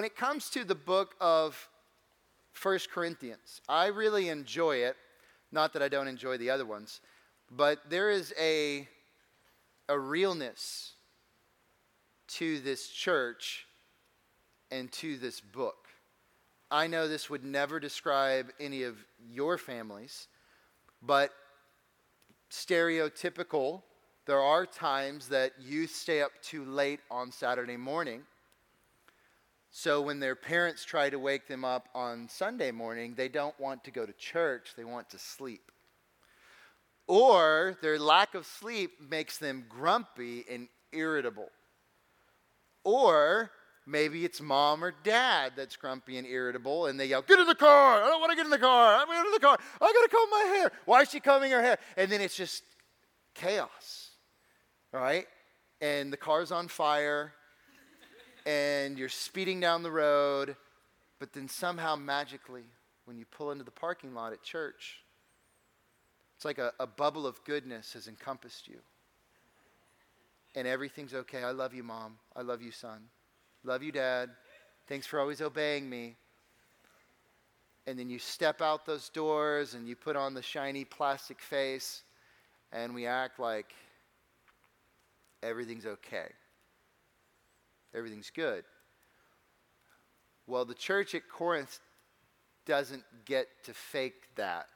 when it comes to the book of First Corinthians, I really enjoy it. Not that I don't enjoy the other ones, but there is a, a realness to this church and to this book. I know this would never describe any of your families, but stereotypical, there are times that youth stay up too late on Saturday morning. So when their parents try to wake them up on Sunday morning, they don't want to go to church, they want to sleep. Or their lack of sleep makes them grumpy and irritable. Or maybe it's mom or dad that's grumpy and irritable and they yell, Get in the car! I don't want to get in the car! I'm to the car! I got to comb my hair! Why is she combing her hair? And then it's just chaos, right? And the car's on fire and you're speeding down the road, but then somehow magically, when you pull into the parking lot at church, it's like a, a bubble of goodness has encompassed you. And everything's okay. I love you, mom. I love you, son. Love you, dad. Thanks for always obeying me. And then you step out those doors and you put on the shiny plastic face, and we act like everything's okay everything's good. Well, the church at Corinth doesn't get to fake that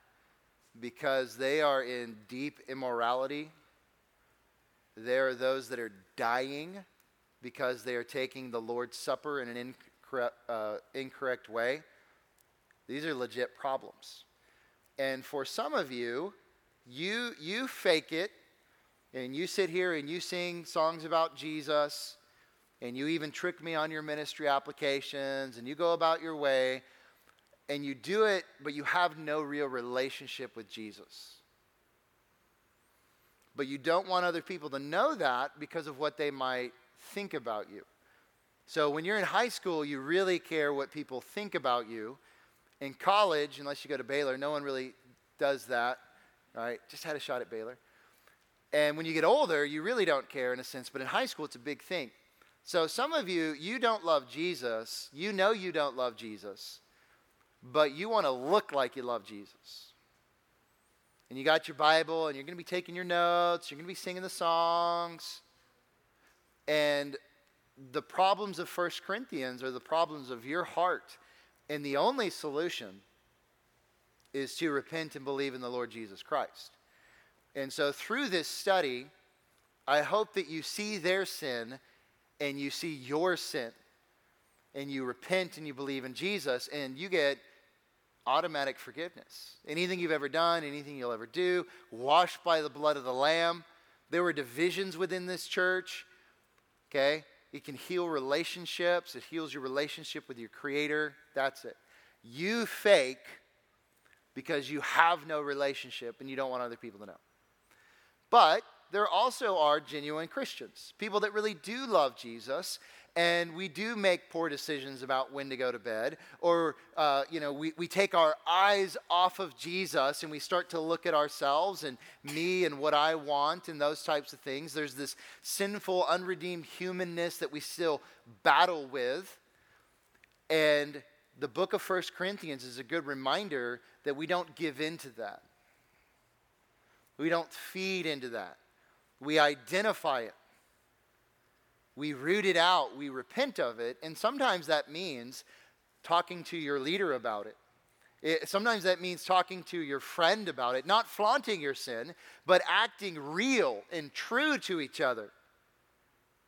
because they are in deep immorality. There are those that are dying because they are taking the Lord's Supper in an incorrect, uh, incorrect way. These are legit problems. And for some of you, you, you fake it and you sit here and you sing songs about Jesus and you even trick me on your ministry applications and you go about your way and you do it, but you have no real relationship with Jesus. But you don't want other people to know that because of what they might think about you. So when you're in high school, you really care what people think about you. In college, unless you go to Baylor, no one really does that, right? Just had a shot at Baylor. And when you get older, you really don't care in a sense, but in high school, it's a big thing. So, some of you, you don't love Jesus. You know you don't love Jesus, but you want to look like you love Jesus. And you got your Bible, and you're going to be taking your notes, you're going to be singing the songs. And the problems of First Corinthians are the problems of your heart. And the only solution is to repent and believe in the Lord Jesus Christ. And so, through this study, I hope that you see their sin and you see your sin and you repent and you believe in Jesus and you get automatic forgiveness. Anything you've ever done, anything you'll ever do, washed by the blood of the Lamb. There were divisions within this church. Okay? It can heal relationships, it heals your relationship with your Creator. That's it. You fake because you have no relationship and you don't want other people to know. But there also are genuine Christians, people that really do love Jesus, and we do make poor decisions about when to go to bed, or, uh, you know, we, we take our eyes off of Jesus and we start to look at ourselves and me and what I want and those types of things. There's this sinful, unredeemed humanness that we still battle with. And the book of First Corinthians is a good reminder that we don't give in to that. We don't feed into that. We identify it. We root it out. We repent of it. And sometimes that means talking to your leader about it. it. Sometimes that means talking to your friend about it, not flaunting your sin, but acting real and true to each other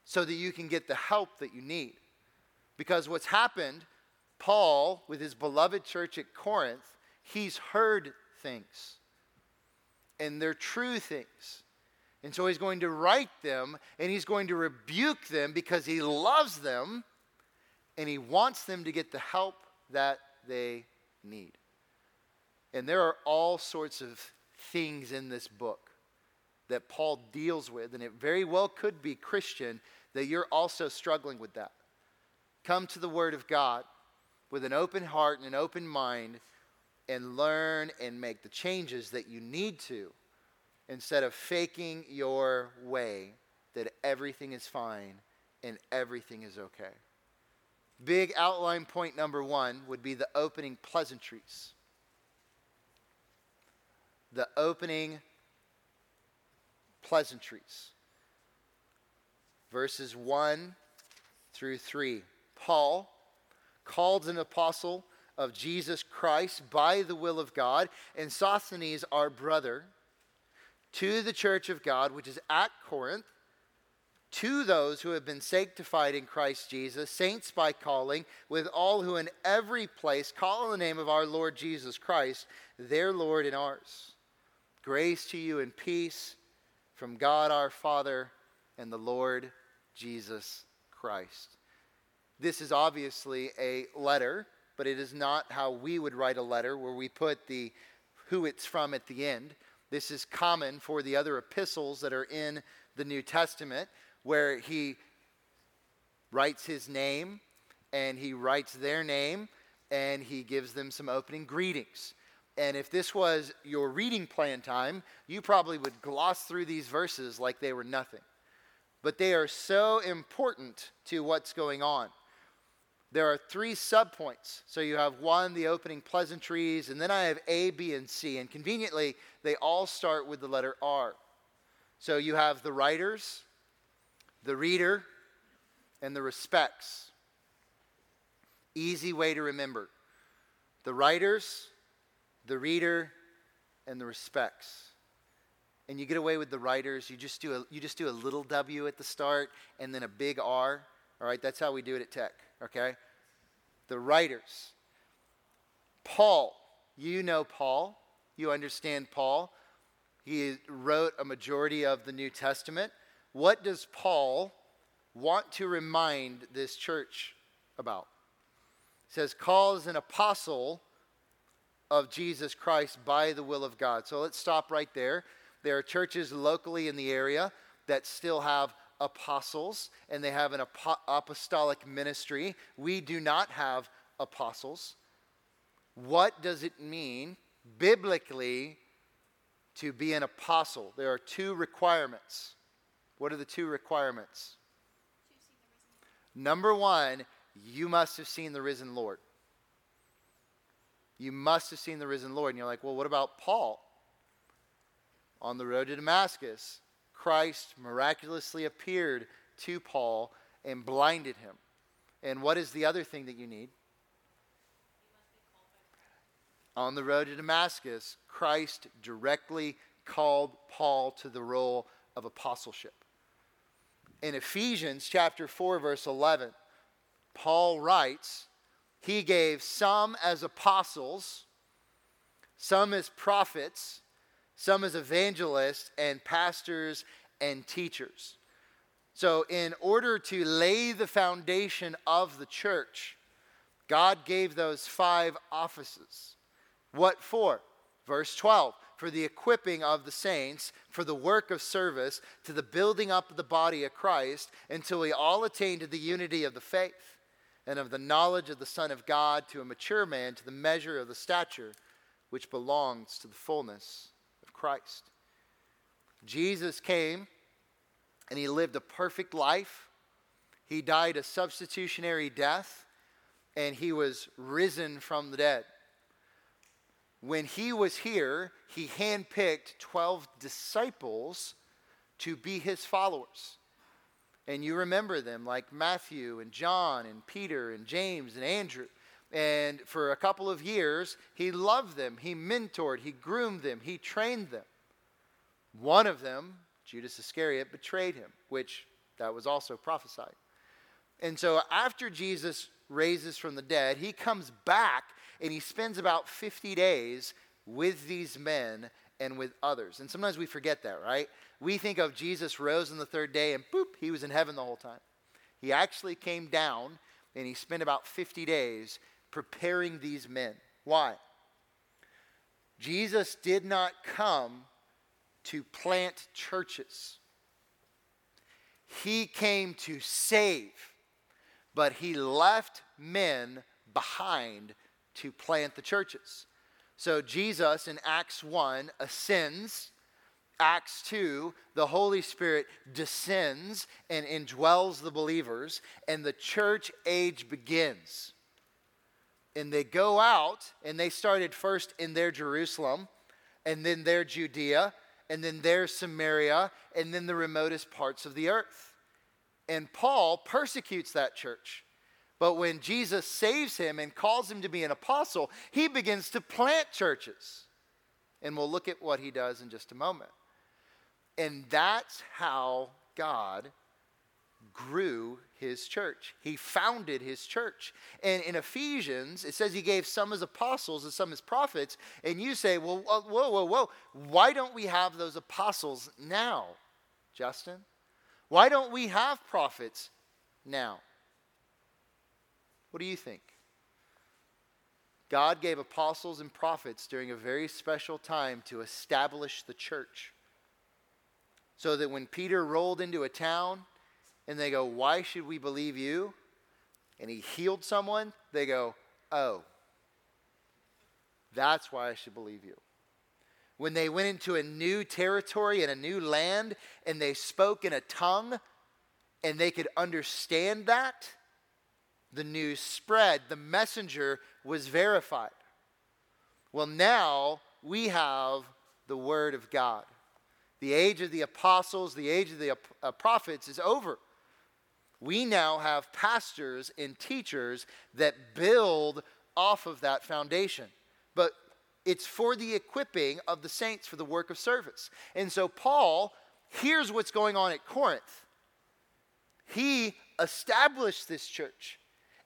so that you can get the help that you need. Because what's happened, Paul, with his beloved church at Corinth, he's heard things. And they're true things. And so he's going to write them and he's going to rebuke them because he loves them and he wants them to get the help that they need. And there are all sorts of things in this book that Paul deals with, and it very well could be Christian that you're also struggling with that. Come to the Word of God with an open heart and an open mind and learn and make the changes that you need to instead of faking your way that everything is fine and everything is okay. big outline point number one would be the opening pleasantries. The opening pleasantries. Verses 1 through 3. Paul, called an apostle of Jesus Christ by the will of God, and Sosthenes, our brother, to the church of God, which is at Corinth to those who have been sanctified in Christ Jesus, saints by calling, with all who in every place call on the name of our Lord Jesus Christ, their Lord and ours. Grace to you and peace from God our Father and the Lord Jesus Christ. This is obviously a letter, but it is not how we would write a letter where we put the who it's from at the end. This is common for the other epistles that are in the New Testament where he writes his name and he writes their name and he gives them some opening greetings. And if this was your reading plan time, you probably would gloss through these verses like they were nothing. But they are so important to what's going on. There are three subpoints. So you have one, the opening pleasantries, and then I have A, B, and C. And conveniently, they all start with the letter R. So you have the writers, the reader, and the respects. Easy way to remember. The writers, the reader, and the respects. And you get away with the writers. You just do a, you just do a little W at the start and then a big R. All right, that's how we do it at Tech. Okay? The writers. Paul, you know Paul. You understand Paul. He wrote a majority of the New Testament. What does Paul want to remind this church about? He says, calls an apostle of Jesus Christ by the will of God. So let's stop right there. There are churches locally in the area that still have apostles and they have an apostolic ministry. We do not have apostles. What does it mean biblically to be an apostle? There are two requirements. What are the two requirements? Number one, you must have seen the risen Lord. You must have seen the risen Lord. And you're like, well, what about Paul? On the road to Damascus, Christ miraculously appeared to Paul and blinded him. And what is the other thing that you need? On the road to Damascus, Christ directly called Paul to the role of apostleship in Ephesians chapter 4, verse 11, Paul writes, He gave some as apostles, some as prophets, some as evangelists, and pastors and teachers. So, in order to lay the foundation of the church, God gave those five offices. What for? Verse 12 for the equipping of the saints, for the work of service, to the building up of the body of Christ, until we all attain to the unity of the faith and of the knowledge of the Son of God, to a mature man, to the measure of the stature which belongs to the fullness Christ. Jesus came and he lived a perfect life. He died a substitutionary death and he was risen from the dead when he was here, he handpicked 12 disciples to be his followers. And you remember them like Matthew and John and Peter and James and Andrew. And for a couple of years, he loved them, he mentored, he groomed them, he trained them. One of them, Judas Iscariot, betrayed him, which that was also prophesied. And so after Jesus raises from the dead, he comes back and he spends about 50 days with these men and with others. And sometimes we forget that, right? We think of Jesus rose on the third day and boop, he was in heaven the whole time. He actually came down and he spent about 50 days preparing these men. Why? Jesus did not come to plant churches. He came to save, but he left men behind to plant the churches. So Jesus in Acts 1 ascends Acts 2, the Holy Spirit descends and indwells the believers, and the church age begins. And they go out, and they started first in their Jerusalem, and then their Judea, and then their Samaria, and then the remotest parts of the earth. And Paul persecutes that church. But when Jesus saves him and calls him to be an apostle, he begins to plant churches. And we'll look at what he does in just a moment. And that's how God grew his church. He founded his church. And in Ephesians, it says he gave some as apostles and some as prophets. And you say, well, whoa, whoa, whoa, why don't we have those apostles now, Justin? Why don't we have prophets now? What do you think? God gave apostles and prophets during a very special time to establish the church. So that when Peter rolled into a town and they go, Why should we believe you? And he healed someone, they go, Oh, that's why I should believe you. When they went into a new territory and a new land and they spoke in a tongue and they could understand that, the news spread. The messenger was verified. Well, now we have the Word of God. The age of the apostles, the age of the uh, prophets is over. We now have pastors and teachers that build off of that foundation. But it's for the equipping of the saints for the work of service. And so, Paul hears what's going on at Corinth. He established this church.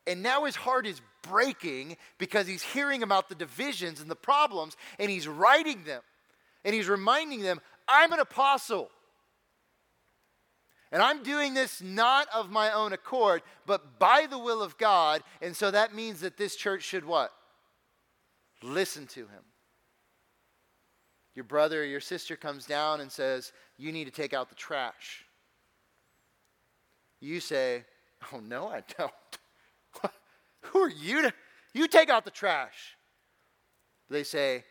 And now his heart is breaking because he's hearing about the divisions and the problems, and he's writing them. And he's reminding them, I'm an apostle. And I'm doing this not of my own accord, but by the will of God. And so that means that this church should what? Listen to him. Your brother or your sister comes down and says, You need to take out the trash. You say, Oh, no, I don't. Who are you to? You take out the trash. They say,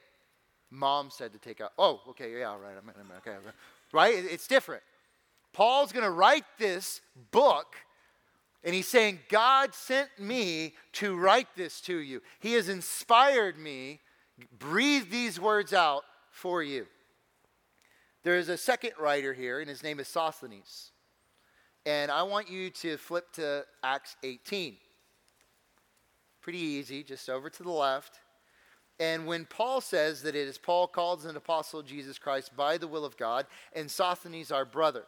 Mom said to take out. Oh, okay, yeah, right. I'm, I'm, okay. Right? It's different. Paul's going to write this book, and he's saying, God sent me to write this to you. He has inspired me, breathe these words out for you. There is a second writer here, and his name is Sosthenes. And I want you to flip to Acts 18. Pretty easy, just over to the left. And when Paul says that it is Paul called as an apostle of Jesus Christ by the will of God, and Sosthenes our brother.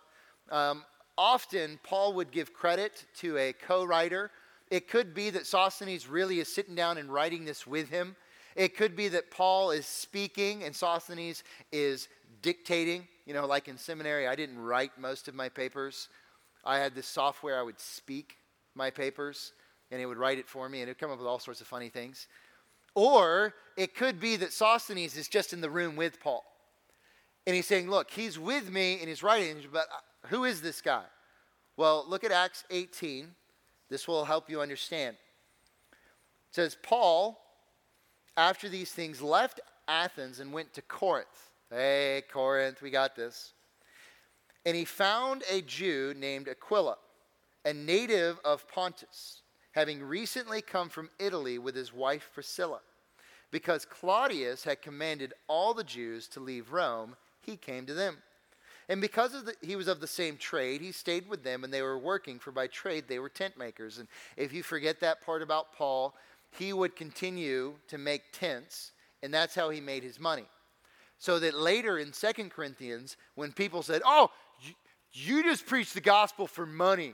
Um, often Paul would give credit to a co writer. It could be that Sosthenes really is sitting down and writing this with him. It could be that Paul is speaking and Sosthenes is dictating. You know, like in seminary, I didn't write most of my papers. I had this software, I would speak my papers, and it would write it for me, and it would come up with all sorts of funny things. Or it could be that Sosthenes is just in the room with Paul. And he's saying, Look, he's with me and he's writing, but who is this guy? Well, look at Acts 18. This will help you understand. It says, Paul, after these things, left Athens and went to Corinth. Hey, Corinth, we got this. And he found a Jew named Aquila, a native of Pontus having recently come from Italy with his wife Priscilla. Because Claudius had commanded all the Jews to leave Rome, he came to them. And because the, he was of the same trade, he stayed with them and they were working, for by trade they were tent makers. And if you forget that part about Paul, he would continue to make tents, and that's how he made his money. So that later in Second Corinthians, when people said, Oh, you, you just preach the gospel for money,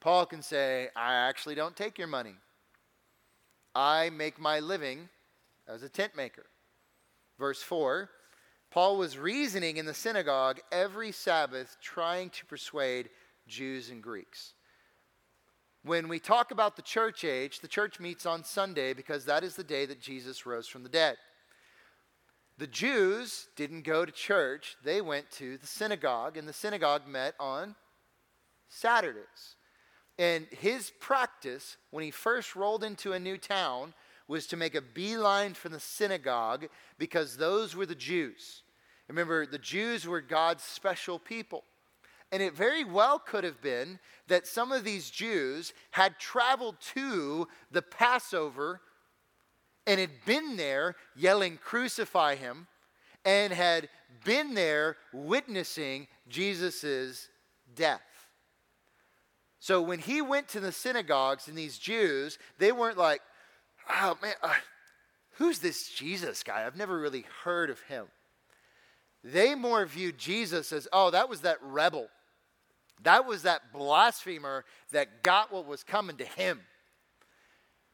Paul can say, I actually don't take your money. I make my living as a tent maker. Verse 4 Paul was reasoning in the synagogue every Sabbath, trying to persuade Jews and Greeks. When we talk about the church age, the church meets on Sunday because that is the day that Jesus rose from the dead. The Jews didn't go to church, they went to the synagogue, and the synagogue met on Saturdays. And his practice when he first rolled into a new town was to make a beeline for the synagogue because those were the Jews. Remember, the Jews were God's special people. And it very well could have been that some of these Jews had traveled to the Passover and had been there yelling, Crucify him, and had been there witnessing Jesus' death. So when he went to the synagogues and these Jews, they weren't like, oh man, uh, who's this Jesus guy? I've never really heard of him. They more viewed Jesus as, oh, that was that rebel. That was that blasphemer that got what was coming to him.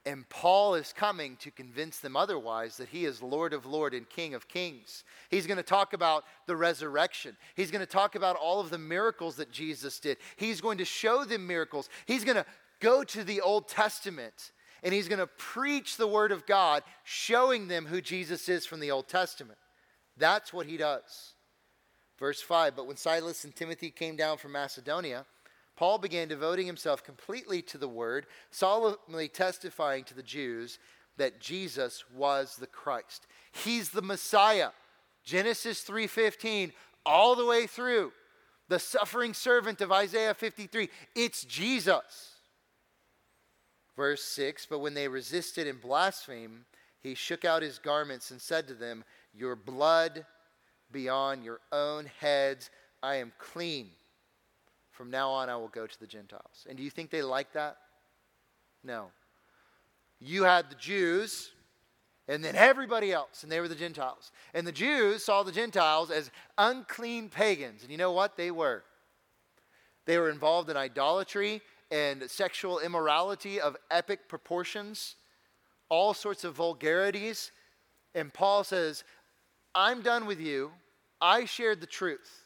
And Paul is coming to convince them otherwise that he is Lord of Lord and King of Kings. He's going to talk about the resurrection. He's going to talk about all of the miracles that Jesus did. He's going to show them miracles. He's going to go to the Old Testament and he's going to preach the Word of God, showing them who Jesus is from the Old Testament. That's what he does. Verse 5 But when Silas and Timothy came down from Macedonia, Paul began devoting himself completely to the word, solemnly testifying to the Jews that Jesus was the Christ. He's the Messiah. Genesis 3:15 all the way through. The suffering servant of Isaiah 53. It's Jesus. Verse 6 But when they resisted and blasphemed, he shook out his garments and said to them, Your blood be on your own heads. I am clean. From now on, I will go to the Gentiles. And do you think they like that? No. You had the Jews, and then everybody else, and they were the Gentiles. And the Jews saw the Gentiles as unclean pagans. And you know what? They were. They were involved in idolatry and sexual immorality of epic proportions, all sorts of vulgarities. And Paul says, I'm done with you. I shared the truth.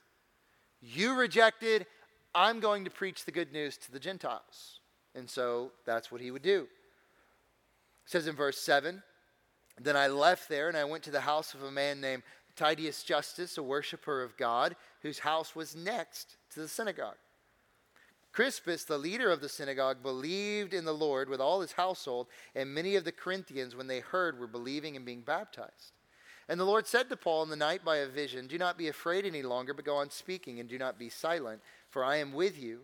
You rejected, I'm going to preach the good news to the Gentiles. And so that's what he would do. It says in verse 7 Then I left there and I went to the house of a man named Titius Justus, a worshiper of God, whose house was next to the synagogue. Crispus, the leader of the synagogue, believed in the Lord with all his household, and many of the Corinthians, when they heard, were believing and being baptized. And the Lord said to Paul in the night by a vision, Do not be afraid any longer, but go on speaking, and do not be silent for I am with you,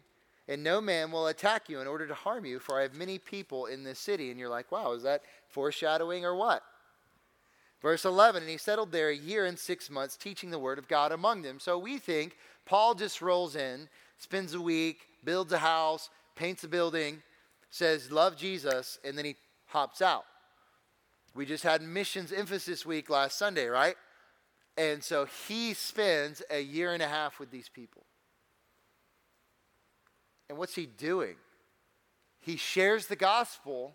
and no man will attack you in order to harm you, for I have many people in this city. And you're like, wow, is that foreshadowing or what? Verse 11, and he settled there a year and six months, teaching the word of God among them. So we think Paul just rolls in, spends a week, builds a house, paints a building, says, love Jesus, and then he hops out. We just had missions emphasis week last Sunday, right? And so he spends a year and a half with these people. And what's he doing? He shares the gospel,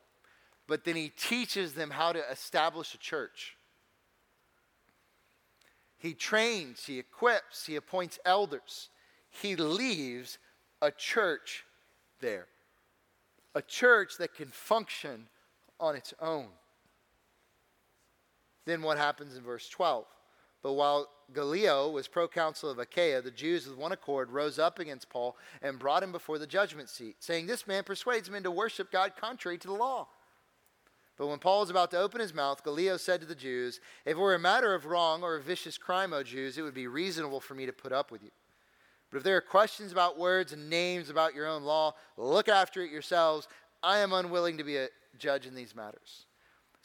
but then he teaches them how to establish a church. He trains, he equips, he appoints elders. He leaves a church there, a church that can function on its own. Then what happens in verse 12? But while Gallio was proconsul of Achaia, the Jews with one accord rose up against Paul and brought him before the judgment seat, saying, This man persuades men to worship God contrary to the law. But when Paul was about to open his mouth, Gallio said to the Jews, If it were a matter of wrong or a vicious crime, O Jews, it would be reasonable for me to put up with you. But if there are questions about words and names about your own law, look after it yourselves. I am unwilling to be a judge in these matters.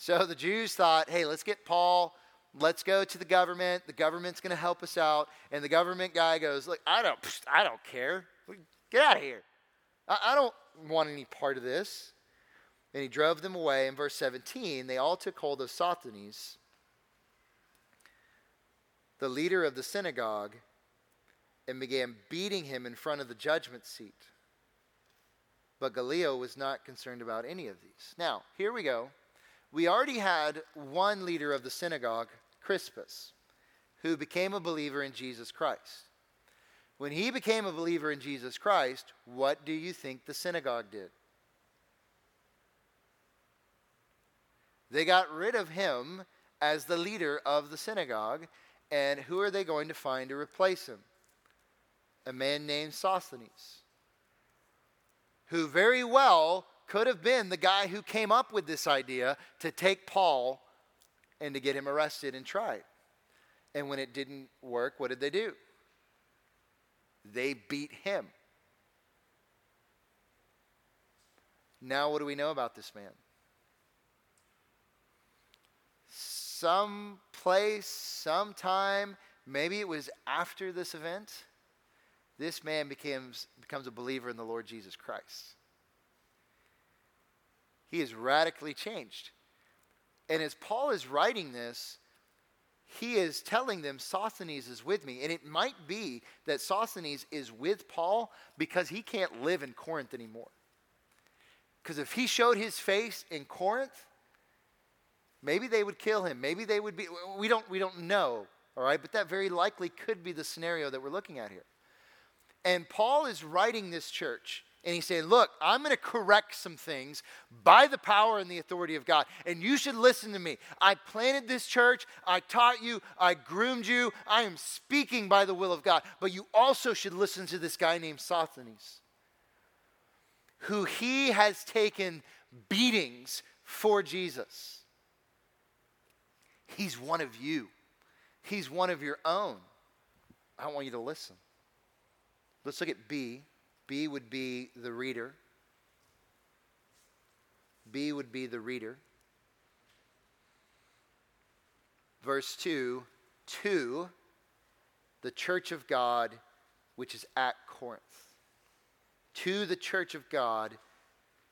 So the Jews thought, hey, let's get Paul let's go to the government. The government's going to help us out. And the government guy goes, look, I don't, I don't care. Get out of here. I, I don't want any part of this. And he drove them away. In verse 17, they all took hold of Sosthenes, the leader of the synagogue, and began beating him in front of the judgment seat. But Gallio was not concerned about any of these. Now, here we go. We already had one leader of the synagogue Crispus, who became a believer in Jesus Christ. When he became a believer in Jesus Christ, what do you think the synagogue did? They got rid of him as the leader of the synagogue, and who are they going to find to replace him? A man named Sosthenes, who very well could have been the guy who came up with this idea to take Paul and to get him arrested and tried. And when it didn't work, what did they do? They beat him. Now, what do we know about this man? Some place, sometime, maybe it was after this event, this man becomes, becomes a believer in the Lord Jesus Christ. He is radically changed. And as Paul is writing this, he is telling them Sosthenes is with me. And it might be that Sosthenes is with Paul because he can't live in Corinth anymore. Because if he showed his face in Corinth, maybe they would kill him. Maybe they would be, we don't, we don't know, all right? But that very likely could be the scenario that we're looking at here. And Paul is writing this church. And he's saying, Look, I'm going to correct some things by the power and the authority of God. And you should listen to me. I planted this church. I taught you. I groomed you. I am speaking by the will of God. But you also should listen to this guy named Sosthenes, who he has taken beatings for Jesus. He's one of you, he's one of your own. I want you to listen. Let's look at B. B would be the reader. B would be the reader. Verse 2 to the church of God which is at Corinth. To the church of God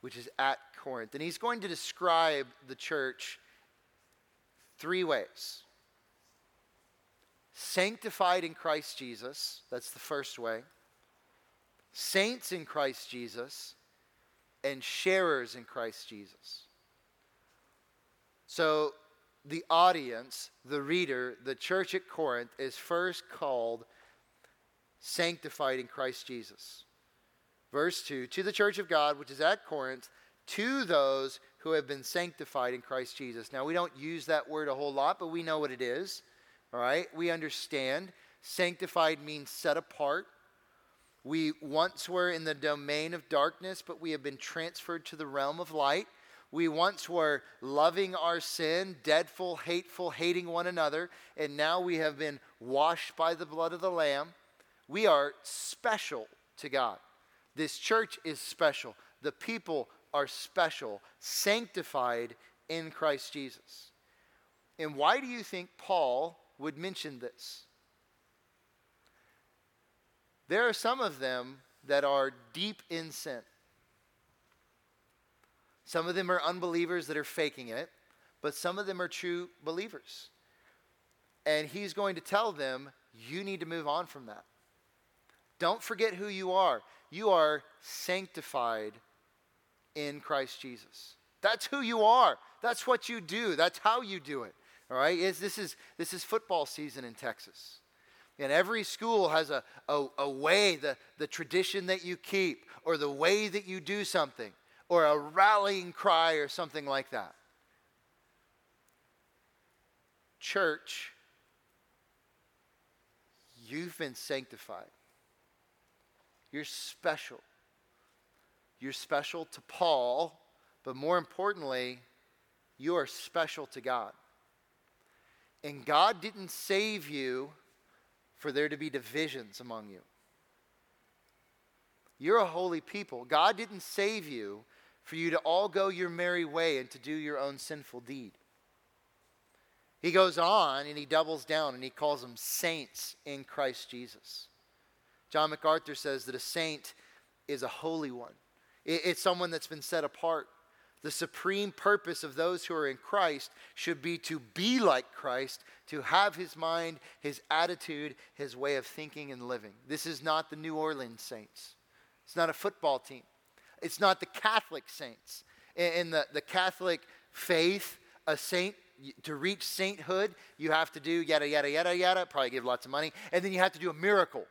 which is at Corinth. And he's going to describe the church three ways sanctified in Christ Jesus, that's the first way saints in Christ Jesus, and sharers in Christ Jesus. So, the audience, the reader, the church at Corinth is first called sanctified in Christ Jesus. Verse 2 To the church of God, which is at Corinth, to those who have been sanctified in Christ Jesus. Now, we don't use that word a whole lot, but we know what it is. All right? We understand. Sanctified means set apart. We once were in the domain of darkness, but we have been transferred to the realm of light. We once were loving our sin, deadful, hateful, hating one another, and now we have been washed by the blood of the Lamb. We are special to God. This church is special. The people are special, sanctified in Christ Jesus. And why do you think Paul would mention this? There are some of them that are deep in sin. Some of them are unbelievers that are faking it, but some of them are true believers. And he's going to tell them, you need to move on from that. Don't forget who you are. You are sanctified in Christ Jesus. That's who you are. That's what you do. That's how you do it. All right? It's, this, is, this is football season in Texas. And every school has a, a, a, way, the, the tradition that you keep, or the way that you do something, or a rallying cry, or something like that. Church, you've been sanctified. You're special. You're special to Paul, but more importantly, you are special to God. And God didn't save you for there to be divisions among you. You're a holy people. God didn't save you for you to all go your merry way and to do your own sinful deed. He goes on and he doubles down and he calls them saints in Christ Jesus. John MacArthur says that a saint is a holy one, it's someone that's been set apart. The supreme purpose of those who are in Christ should be to be like Christ, to have his mind, his attitude, his way of thinking and living. This is not the New Orleans Saints. It's not a football team. It's not the Catholic saints. In the, the Catholic faith, a saint, to reach sainthood, you have to do yada, yada, yada, yada, probably give lots of money, and then you have to do a miracle.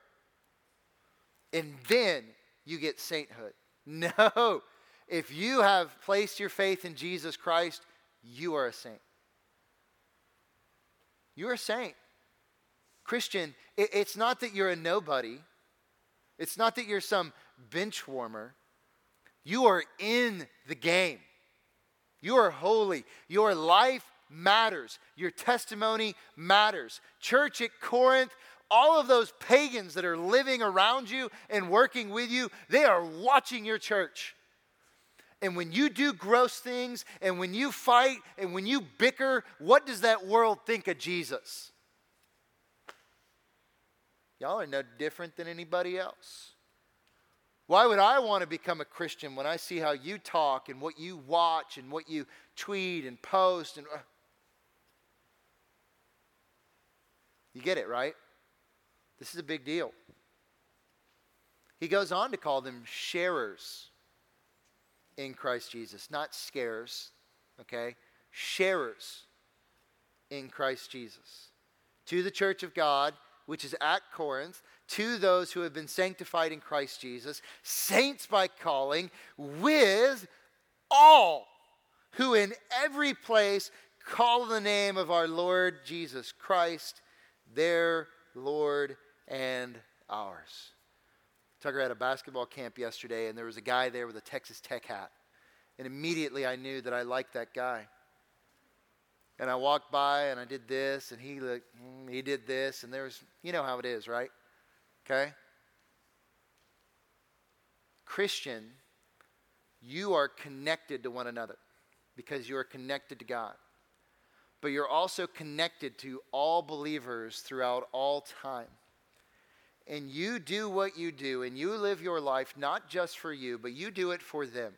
And then you get sainthood. No, if you have placed your faith in Jesus Christ, you are a saint. You're a saint. Christian, it, it's not that you're a nobody, it's not that you're some bench warmer. You are in the game. You are holy. Your life matters. Your testimony matters. Church at Corinth, all of those pagans that are living around you and working with you, they are watching your church. And when you do gross things and when you fight and when you bicker, what does that world think of Jesus? Y'all are no different than anybody else. Why would I want to become a Christian when I see how you talk and what you watch and what you tweet and post and uh, You get it, right? This is a big deal. He goes on to call them sharers in Christ Jesus, not scares, okay? Sharers in Christ Jesus. To the church of God, which is at Corinth, to those who have been sanctified in Christ Jesus, saints by calling, with all who in every place call the name of our Lord Jesus Christ, their Lord and ours. Tucker had a basketball camp yesterday, and there was a guy there with a Texas Tech hat. And immediately I knew that I liked that guy. And I walked by and I did this, and he, looked, mm, he did this, and there was, you know how it is, right? Okay? Christian, you are connected to one another because you are connected to God. But you're also connected to all believers throughout all time. And you do what you do, and you live your life not just for you, but you do it for them.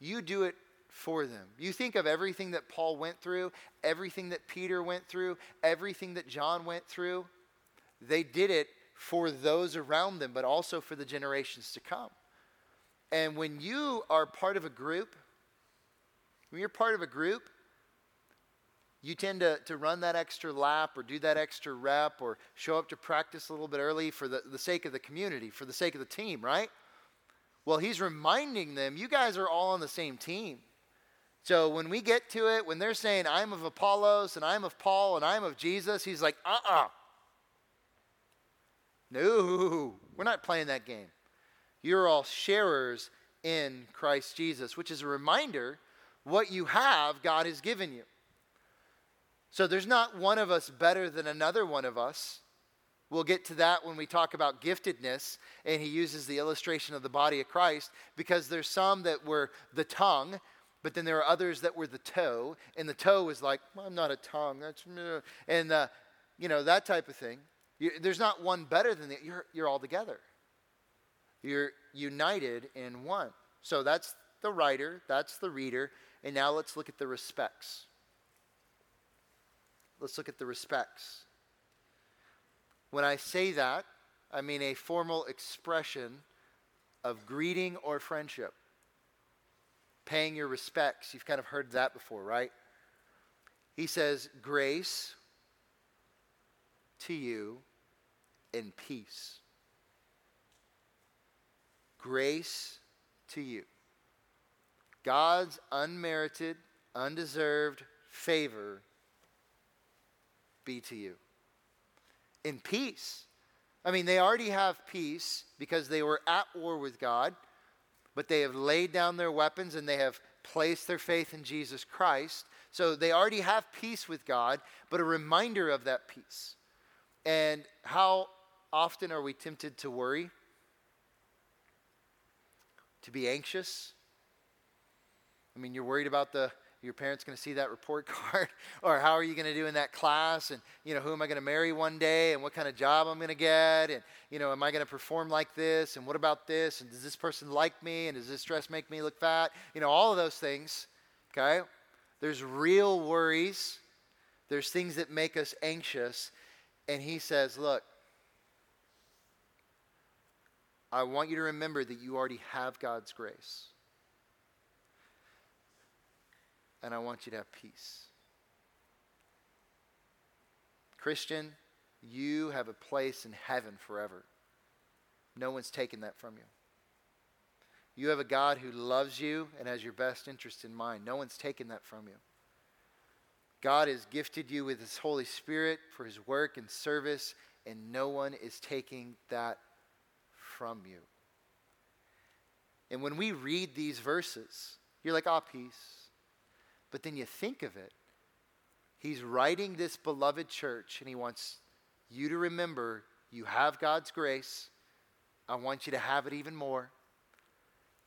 You do it for them. You think of everything that Paul went through, everything that Peter went through, everything that John went through. They did it for those around them, but also for the generations to come. And when you are part of a group, when you're part of a group, you tend to, to run that extra lap or do that extra rep or show up to practice a little bit early for the, the sake of the community, for the sake of the team, right? Well, he's reminding them, you guys are all on the same team. So when we get to it, when they're saying, I'm of Apollos and I'm of Paul and I'm of Jesus, he's like, uh uh-uh. uh No, we're not playing that game. You're all sharers in Christ Jesus, which is a reminder what you have, God has given you. So there's not one of us better than another one of us. We'll get to that when we talk about giftedness, and he uses the illustration of the body of Christ because there's some that were the tongue, but then there are others that were the toe, and the toe is like, well, I'm not a tongue, that's and uh, you know that type of thing. You, there's not one better than the you're you're all together. You're united in one. So that's the writer, that's the reader, and now let's look at the respects. Let's look at the respects. When I say that, I mean a formal expression of greeting or friendship. Paying your respects. You've kind of heard that before, right? He says, Grace to you in peace. Grace to you. God's unmerited, undeserved favor be to you. In peace. I mean, they already have peace because they were at war with God, but they have laid down their weapons and they have placed their faith in Jesus Christ. So they already have peace with God, but a reminder of that peace. And how often are we tempted to worry? To be anxious? I mean, you're worried about the your parents going to see that report card? Or how are you going to do in that class? And you know who am i going to marry one day? And what kind of job i'm going to get? And you know am i going to perform like this? And what about this? And does this person like me? And does this dress make me look fat? You know all of those things okay? There's real worries. There's things that make us anxious. And he says look i want you to remember that you already have god's grace and I want you to have peace. Christian, you have a place in heaven forever. No one's taken that from you. You have a God who loves you and has your best interest in mind. No one's taken that from you. God has gifted you with His Holy Spirit for His work and service, and no one is taking that from you. And when we read these verses, you're like, ah, peace But then you think of it. He's writing this beloved church, and he wants you to remember you have God's grace. I want you to have it even more.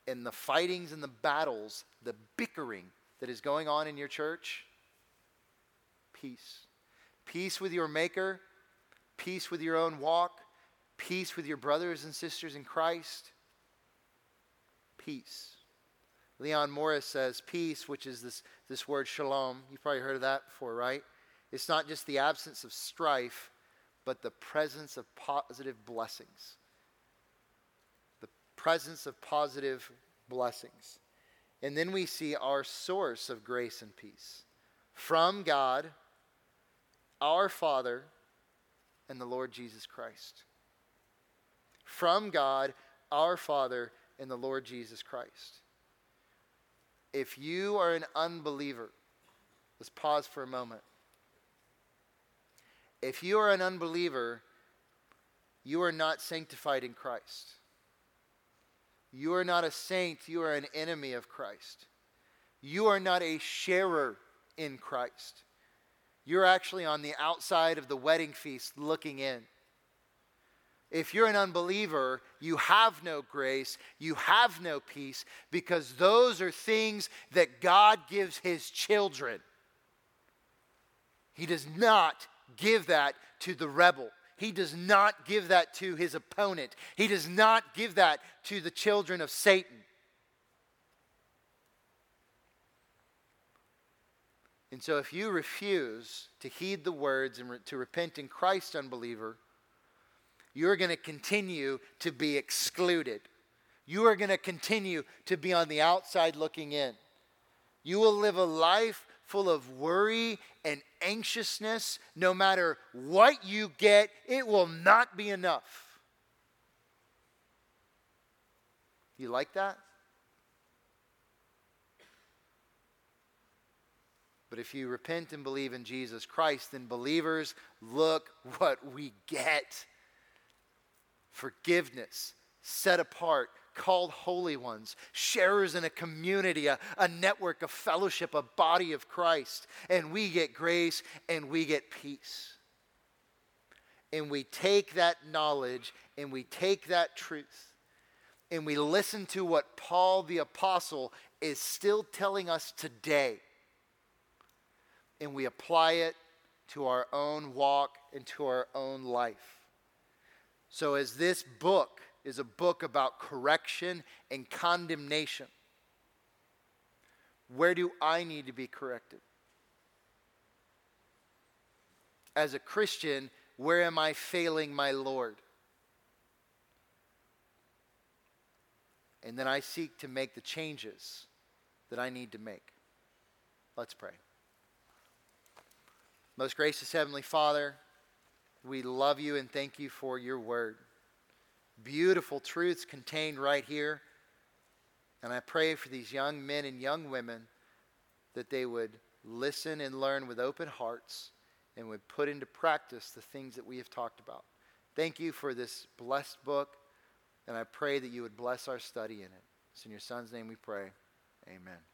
In the fightings and the battles, the bickering that is going on in your church, peace. Peace with your Maker, peace with your own walk, peace with your brothers and sisters in Christ. Peace. Leon Morris says peace, which is this, this word shalom. You've probably heard of that before, right? It's not just the absence of strife, but the presence of positive blessings. The presence of positive blessings. And then we see our source of grace and peace from God, our Father, and the Lord Jesus Christ. From God, our Father, and the Lord Jesus Christ. If you are an unbeliever, let's pause for a moment. If you are an unbeliever, you are not sanctified in Christ. You are not a saint, you are an enemy of Christ. You are not a sharer in Christ. You're actually on the outside of the wedding feast looking in. If you're an unbeliever, you have no grace, you have no peace, because those are things that God gives His children. He does not give that to the rebel. He does not give that to his opponent. He does not give that to the children of Satan. And so, if you refuse to heed the words and re- to repent in Christ, unbeliever, you're going to continue to be excluded. You are going to continue to be on the outside looking in. You will live a life full of worry and anxiousness. No matter what you get, it will not be enough. You like that? But if you repent and believe in Jesus Christ, then believers, look what we get forgiveness, set apart, called holy ones, sharers in a community, a, a network, a fellowship, a body of Christ. And we get grace and we get peace. And we take that knowledge and we take that truth and we listen to what Paul the Apostle is still telling us today. And we apply it to our own walk and to our own life. So, as this book is a book about correction and condemnation. Where do I need to be corrected? As a Christian, where am I failing my Lord? And then I seek to make the changes that I need to make. Let's pray. Most gracious Heavenly Father, we love you and thank you for your word beautiful truths contained right here. And I pray for these young men and young women that they would listen and learn with open hearts and would put into practice the things that we have talked about. Thank you for this blessed book, and I pray that you would bless our study in it. It's in your Son's name we pray. Amen.